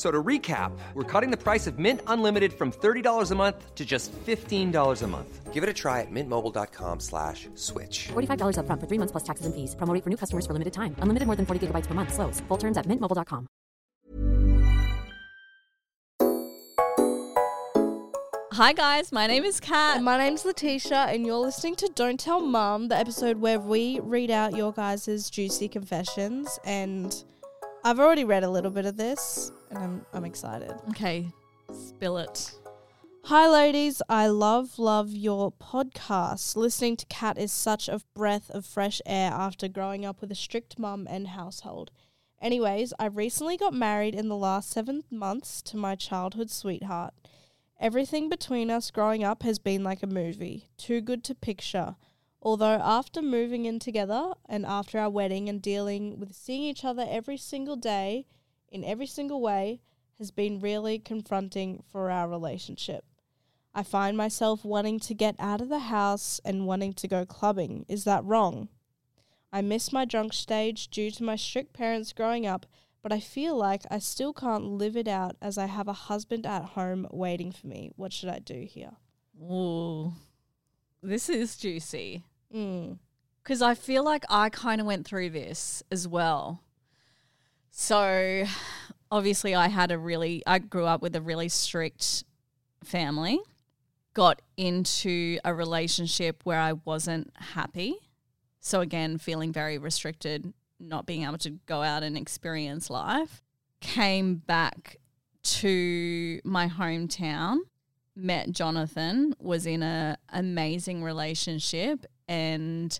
F- So to recap, we're cutting the price of Mint Unlimited from $30 a month to just $15 a month. Give it a try at mintmobile.com slash switch. $45 upfront for three months plus taxes and fees. Promo for new customers for limited time. Unlimited more than 40 gigabytes per month. Slows. Full terms at mintmobile.com. Hi guys, my name is Kat. And my name's Latisha, and you're listening to Don't Tell Mum, the episode where we read out your guys' juicy confessions. And I've already read a little bit of this, and I'm, I'm excited. Okay, spill it. Hi, ladies. I love, love your podcast. Listening to Kat is such a breath of fresh air after growing up with a strict mum and household. Anyways, I recently got married in the last seven months to my childhood sweetheart. Everything between us growing up has been like a movie, too good to picture. Although, after moving in together and after our wedding and dealing with seeing each other every single day in every single way has been really confronting for our relationship. I find myself wanting to get out of the house and wanting to go clubbing. Is that wrong? I miss my drunk stage due to my strict parents growing up, but I feel like I still can't live it out as I have a husband at home waiting for me. What should I do here? Ooh, this is juicy Mm. because I feel like I kind of went through this as well. So, obviously, I had a really, I grew up with a really strict family, got into a relationship where I wasn't happy. So, again, feeling very restricted, not being able to go out and experience life. Came back to my hometown, met Jonathan, was in a amazing relationship and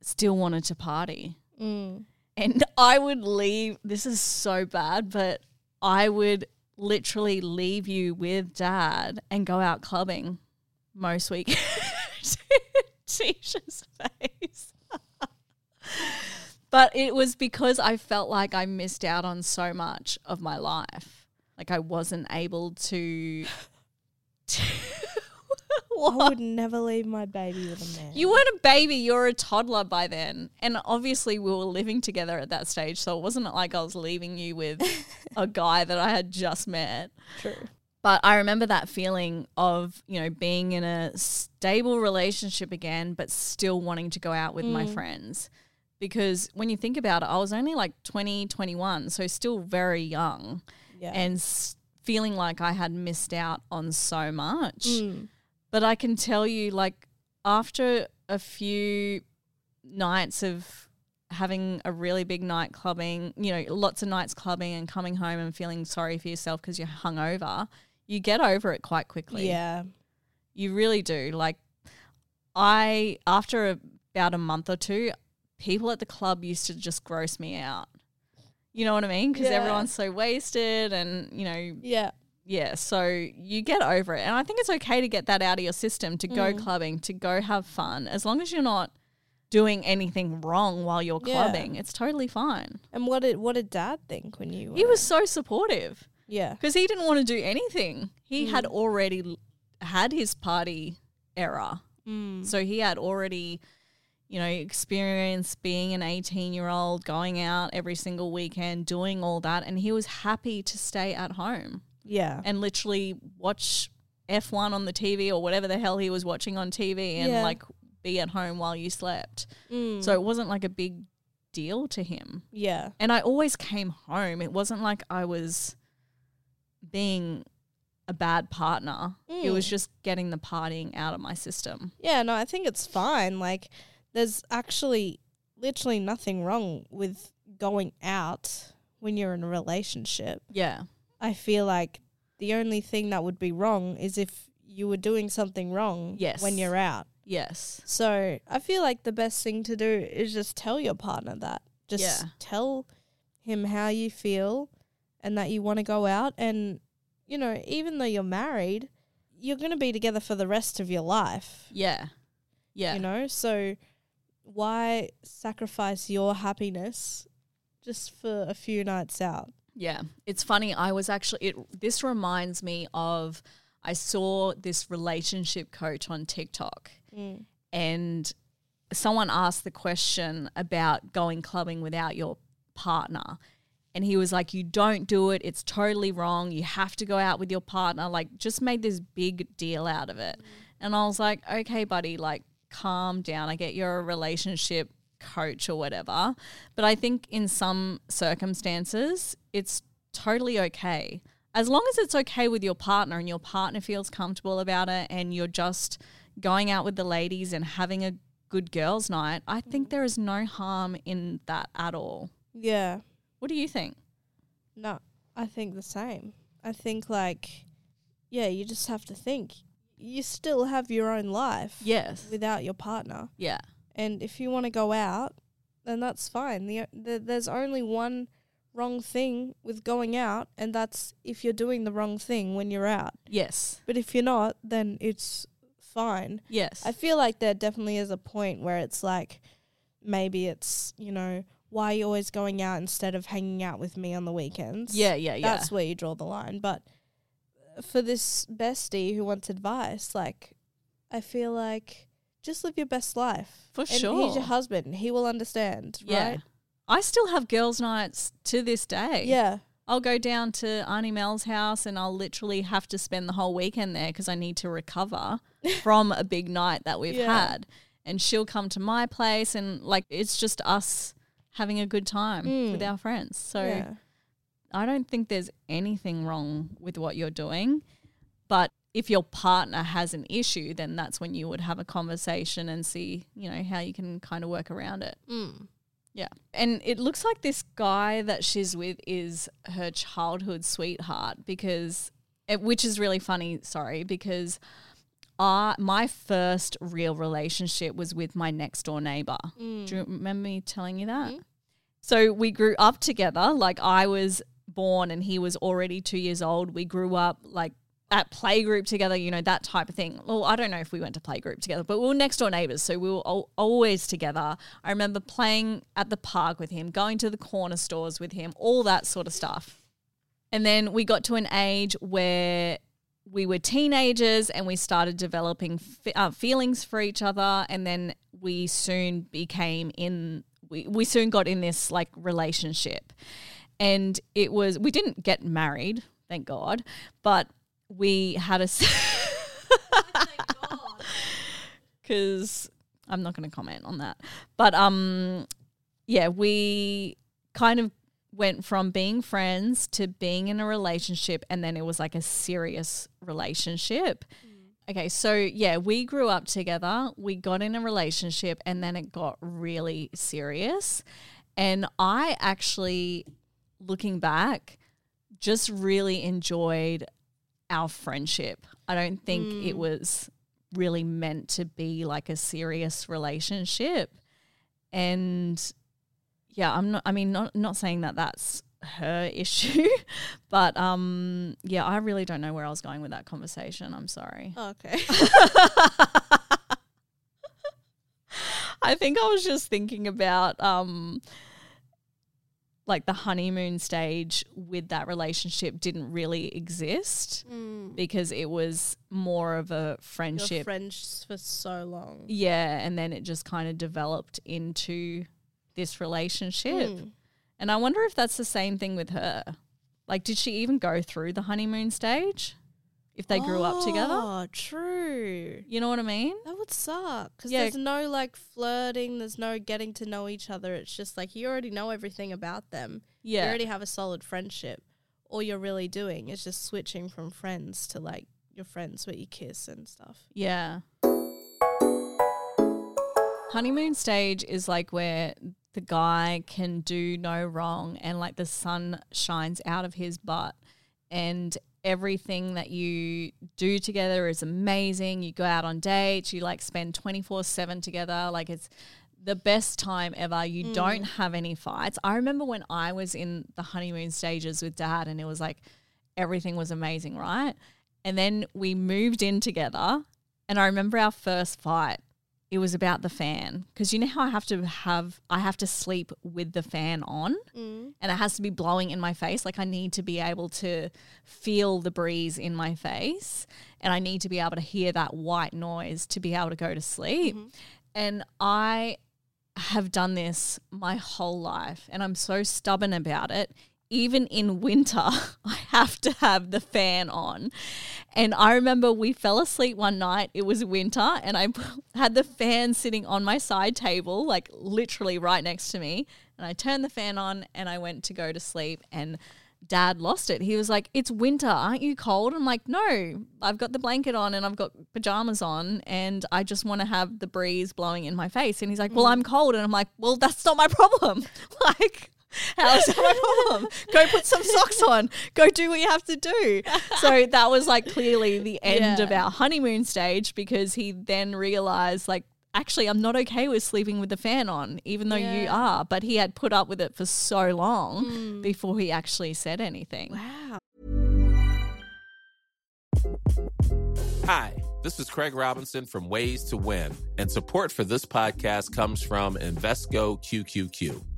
still wanted to party. Mm. And I would leave, this is so bad, but I would literally leave you with dad and go out clubbing most weekends. Tisha's face. but it was because I felt like I missed out on so much of my life. Like I wasn't able to. I would never leave my baby with a man. You weren't a baby, you were a toddler by then. And obviously, we were living together at that stage. So it wasn't like I was leaving you with a guy that I had just met. True. But I remember that feeling of, you know, being in a stable relationship again, but still wanting to go out with my friends. Because when you think about it, I was only like 20, 21, so still very young Yeah. and s- feeling like I had missed out on so much. Mm. But I can tell you, like, after a few nights of having a really big night clubbing, you know, lots of nights clubbing and coming home and feeling sorry for yourself because you're hungover, you get over it quite quickly. Yeah. You really do. Like, I, after a, about a month or two, people at the club used to just gross me out. You know what I mean? Because Yeah. everyone's so wasted and, you know, Yeah. Yeah, so you get over it. And I think it's okay to get that out of your system, to go Mm. clubbing, to go have fun. As long as you're not doing anything wrong while you're Yeah. clubbing, it's totally fine. And what did what did Dad think when you? He was so supportive Yeah. because he didn't want to do anything. He had Mm. already had his party era. Mm. So he had already, you know, experience being an 18 year old, going out every single weekend, doing all that. And he was happy to stay at home Yeah. and literally watch F1 on the TV or whatever the hell he was watching on TV and Yeah. like be at home while you slept. Mm. So it wasn't like a big deal to him. yeah. And I always came home. It wasn't like I was being a bad partner. It was Mm. just getting the partying out of my system. Yeah, no, I think it's fine. Like, there's actually literally nothing wrong with going out when you're in a relationship. Yeah. I feel like the only thing that would be wrong is if you were doing something wrong Yes. when you're out. Yes. So I feel like the best thing to do is just tell your partner that. Just Yeah. tell him how you feel and that you want to go out. And, you know, even though you're married, you're going to be together for the rest of your life. Yeah. Yeah. You know, so why sacrifice your happiness just for a few nights out? Yeah, it's funny. I was actually it. This reminds me of I saw this relationship coach on TikTok, mm. and someone asked the question about going clubbing without your partner. And he was like, You don't do it. It's totally wrong. You have to go out with your partner. Like, just made this big deal out of it. Mm. And I was like, Okay, buddy, like, calm down. I get you're a relationship coach or whatever. But I think in some circumstances, it's totally okay. As long as it's okay with your partner and your partner feels comfortable about it and you're just going out with the ladies and having a good girls' night, I think mm. there is no harm in that at all. Yeah. What do you think? No, I think the same. I think, like, yeah, you just have to think. You still have your own life Yes. without your partner. Yeah. And if you want to go out, then that's fine. The, the, there's only one wrong thing with going out, and that's if you're doing the wrong thing when you're out. Yes. But if you're not, then it's fine. Yes. I feel like there definitely is a point where it's like maybe it's, you know, why are you always going out instead of hanging out with me on the weekends? yeah, yeah, yeah. That's where you draw the line. But for this bestie who wants advice, like, I feel like just live your best life. For and He's your husband. He will understand, yeah. right? I still have girls' nights to this day. Yeah. I'll go down to Auntie Mel's house and I'll literally have to spend the whole weekend there because I need to recover from a big night that we've Yeah. had. And she'll come to my place and like it's just us having a good time Mm. with our friends. So yeah. I don't think there's anything wrong with what you're doing. But if your partner has an issue, then that's when you would have a conversation and see, you know, how you can kind of work around it. Mm. Yeah. And it looks like this guy that she's with is her childhood sweetheart because, it, which is really funny, sorry, because uh, my first real relationship was with my next door neighbor. Do you remember me telling you that? So we grew up together. Like I was born and he was already two years old. We grew up like at playgroup together, you know, that type of thing. Well, I don't know if we went to playgroup together, but we were next door neighbors. So we were al- always together. I remember playing at the park with him, going to the corner stores with him, all that sort of stuff. And then we got to an age where we were teenagers and we started developing uh, feelings for each other. And then we soon became in, we, we soon got in this like relationship. And it was, we didn't get married, thank God, but we had a. Because I'm not going to comment on that. But um, yeah, we kind of went from being friends to being in a relationship and then it was like a serious relationship. Okay, so yeah, we grew up together, we got in a relationship and then it got really serious. And I actually looking back just really enjoyed our friendship. I don't think it was really meant to be like a serious relationship. And yeah, I'm not I mean not not saying that that's her issue, but um yeah, I really don't know where I was going with that conversation. I'm sorry. Okay. I think I was just thinking about um like the honeymoon stage with that relationship didn't really exist because it was more of a friendship. friends for so long. yeah, and then it just kind of developed into this relationship. Mm. And I wonder if that's the same thing with her. Like, did she even go through the honeymoon stage if they grew up together? Oh, true. You know what I mean? That would suck because Yeah. there's no like flirting. There's no getting to know each other. It's just like you already know everything about them. Yeah. You already have a solid friendship. All you're really doing is just switching from friends to like your friends where you kiss and stuff. Yeah. Honeymoon stage is like where the guy can do no wrong and like the sun shines out of his butt and everything that you do together is amazing. You go out on dates, you like spend 24/7 together, like it's the best time ever. You mm. don't have any fights. I remember when I was in the honeymoon stages with dad and it was like everything was amazing, right? And then we moved in together and I remember our first fight. It was about the fan. Because you know how I have to have I have to sleep with the fan on? Mm. And it has to be blowing in my face. Like I need to be able to feel the breeze in my face. And I need to be able to hear that white noise to be able to go to sleep. Mm-hmm. And I have done this my whole life. And I'm so stubborn about it. Even in winter, I have to have the fan on. And I remember we fell asleep one night. It was winter, and I had the fan sitting on my side table, like literally right next to me. And I turned the fan on and I went to go to sleep. And dad lost it. He was like, It's winter. Aren't you cold? I'm like, No, I've got the blanket on and I've got pajamas on and I just want to have the breeze blowing in my face. And he's like, Well, mm. I'm cold. And I'm like, Well, that's not my problem. like, how is that my problem? Go put some socks on. Go do what you have to do. So that was like clearly the end of our honeymoon stage because he then realized, like, actually, I'm not okay with sleeping with the fan on, even though you are. But he had put up with it for so long hmm. before he actually said anything. Wow. Hi, this is Craig Robinson from Ways to Win, and support for this podcast comes from Invesco QQQ.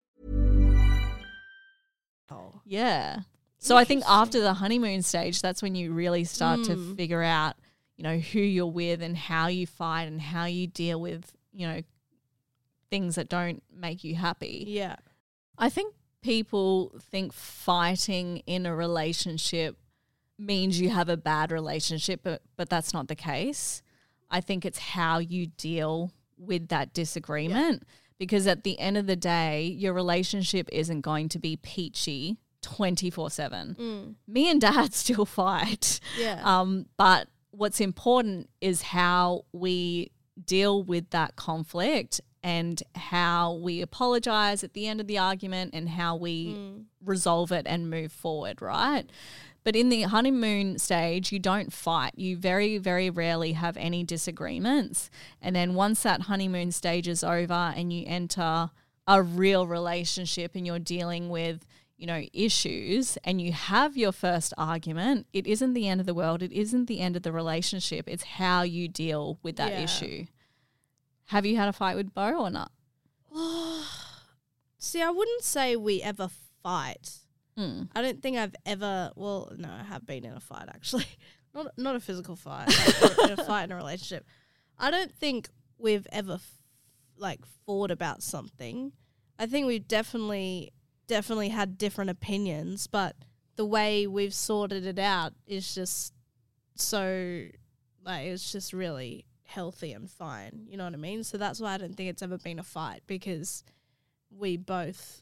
Yeah. So I think after the honeymoon stage, that's when you really start to hmm. figure out, you know, who you're with and how you fight and how you deal with, you know, things that don't make you happy. Yeah. I think people think fighting in a relationship means you have a bad relationship, but but that's not the case. I think it's how you deal with that disagreement because at the end of the day, your relationship isn't going to be peachy 24/7. Me and dad still fight. Yeah. Um, but what's important is how we deal with that conflict and how we apologize at the end of the argument and how we resolve it and move forward, right? But in the honeymoon stage, you don't fight. You very, very rarely have any disagreements. And then once that honeymoon stage is over and you enter a real relationship and you're dealing with, you know, issues and you have your first argument, it isn't the end of the world. It isn't the end of the relationship. It's how you deal with that Yeah. issue. Have you had a fight with Bo or not? See, I wouldn't say we ever fight. Mm. I don't think I've ever. Well, no, I have been in a fight actually. Not not a physical fight, like in a fight in a relationship. I don't think we've ever f- like fought about something. I think we've definitely definitely had different opinions, but the way we've sorted it out is just so like it's just really healthy and fine. You know what I mean? So that's why I don't think it's ever been a fight because we both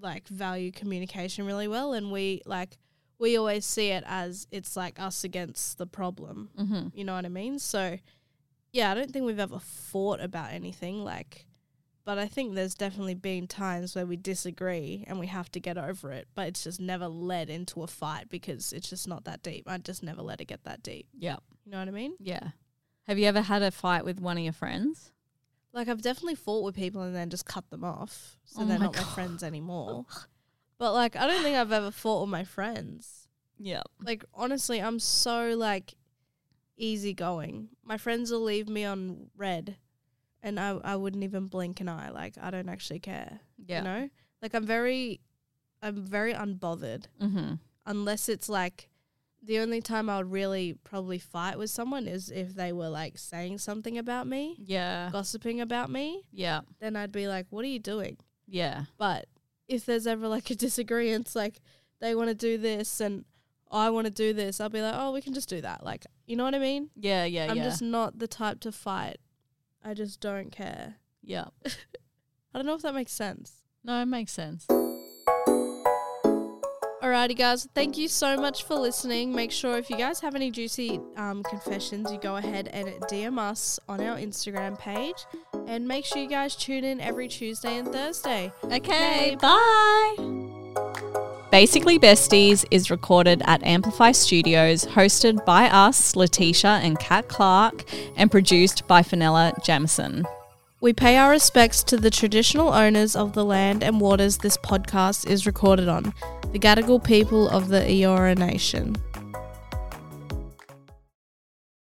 like value communication really well and we like we always see it as it's like us against the problem. Mm-hmm. You know what I mean? So yeah, I don't think we've ever fought about anything like but I think there's definitely been times where we disagree and we have to get over it, but it's just never led into a fight because it's just not that deep. I just never let it get that deep. Yeah. You know what I mean? Yeah. Have you ever had a fight with one of your friends? Like I've definitely fought with people and then just cut them off, so Oh they're my not my friends anymore. but like I don't think I've ever fought with my friends. Yeah. Like honestly, I'm so like easygoing. My friends will leave me on read, and I I wouldn't even blink an eye. Like I don't actually care. Yeah. You know, like I'm very, I'm very unbothered Mm-hmm. unless it's like. The only time I would really probably fight with someone is if they were like saying something about me, Yeah. gossiping about me. Yeah. Then I'd be like, "What are you doing?" Yeah. But if there's ever like a disagreement, like they want to do this and I want to do this, I'll be like, oh, we can just do that. Like, you know what I mean? Yeah. Yeah. I'm yeah. just not the type to fight. I just don't care. yeah. I don't know if that makes sense. No, it makes sense. Alrighty, guys. Thank you so much for listening. Make sure if you guys have any juicy um, confessions, you go ahead and DM us on our Instagram page. And make sure you guys tune in every Tuesday and Thursday. Okay, bye. Basically Besties is recorded at Amplify Studios, hosted by us, Latisha and Kat Clark, and produced by Fenella Jamison. We pay our respects to the traditional owners of the land and waters this podcast is recorded on, the Gadigal people of the Eora Nation.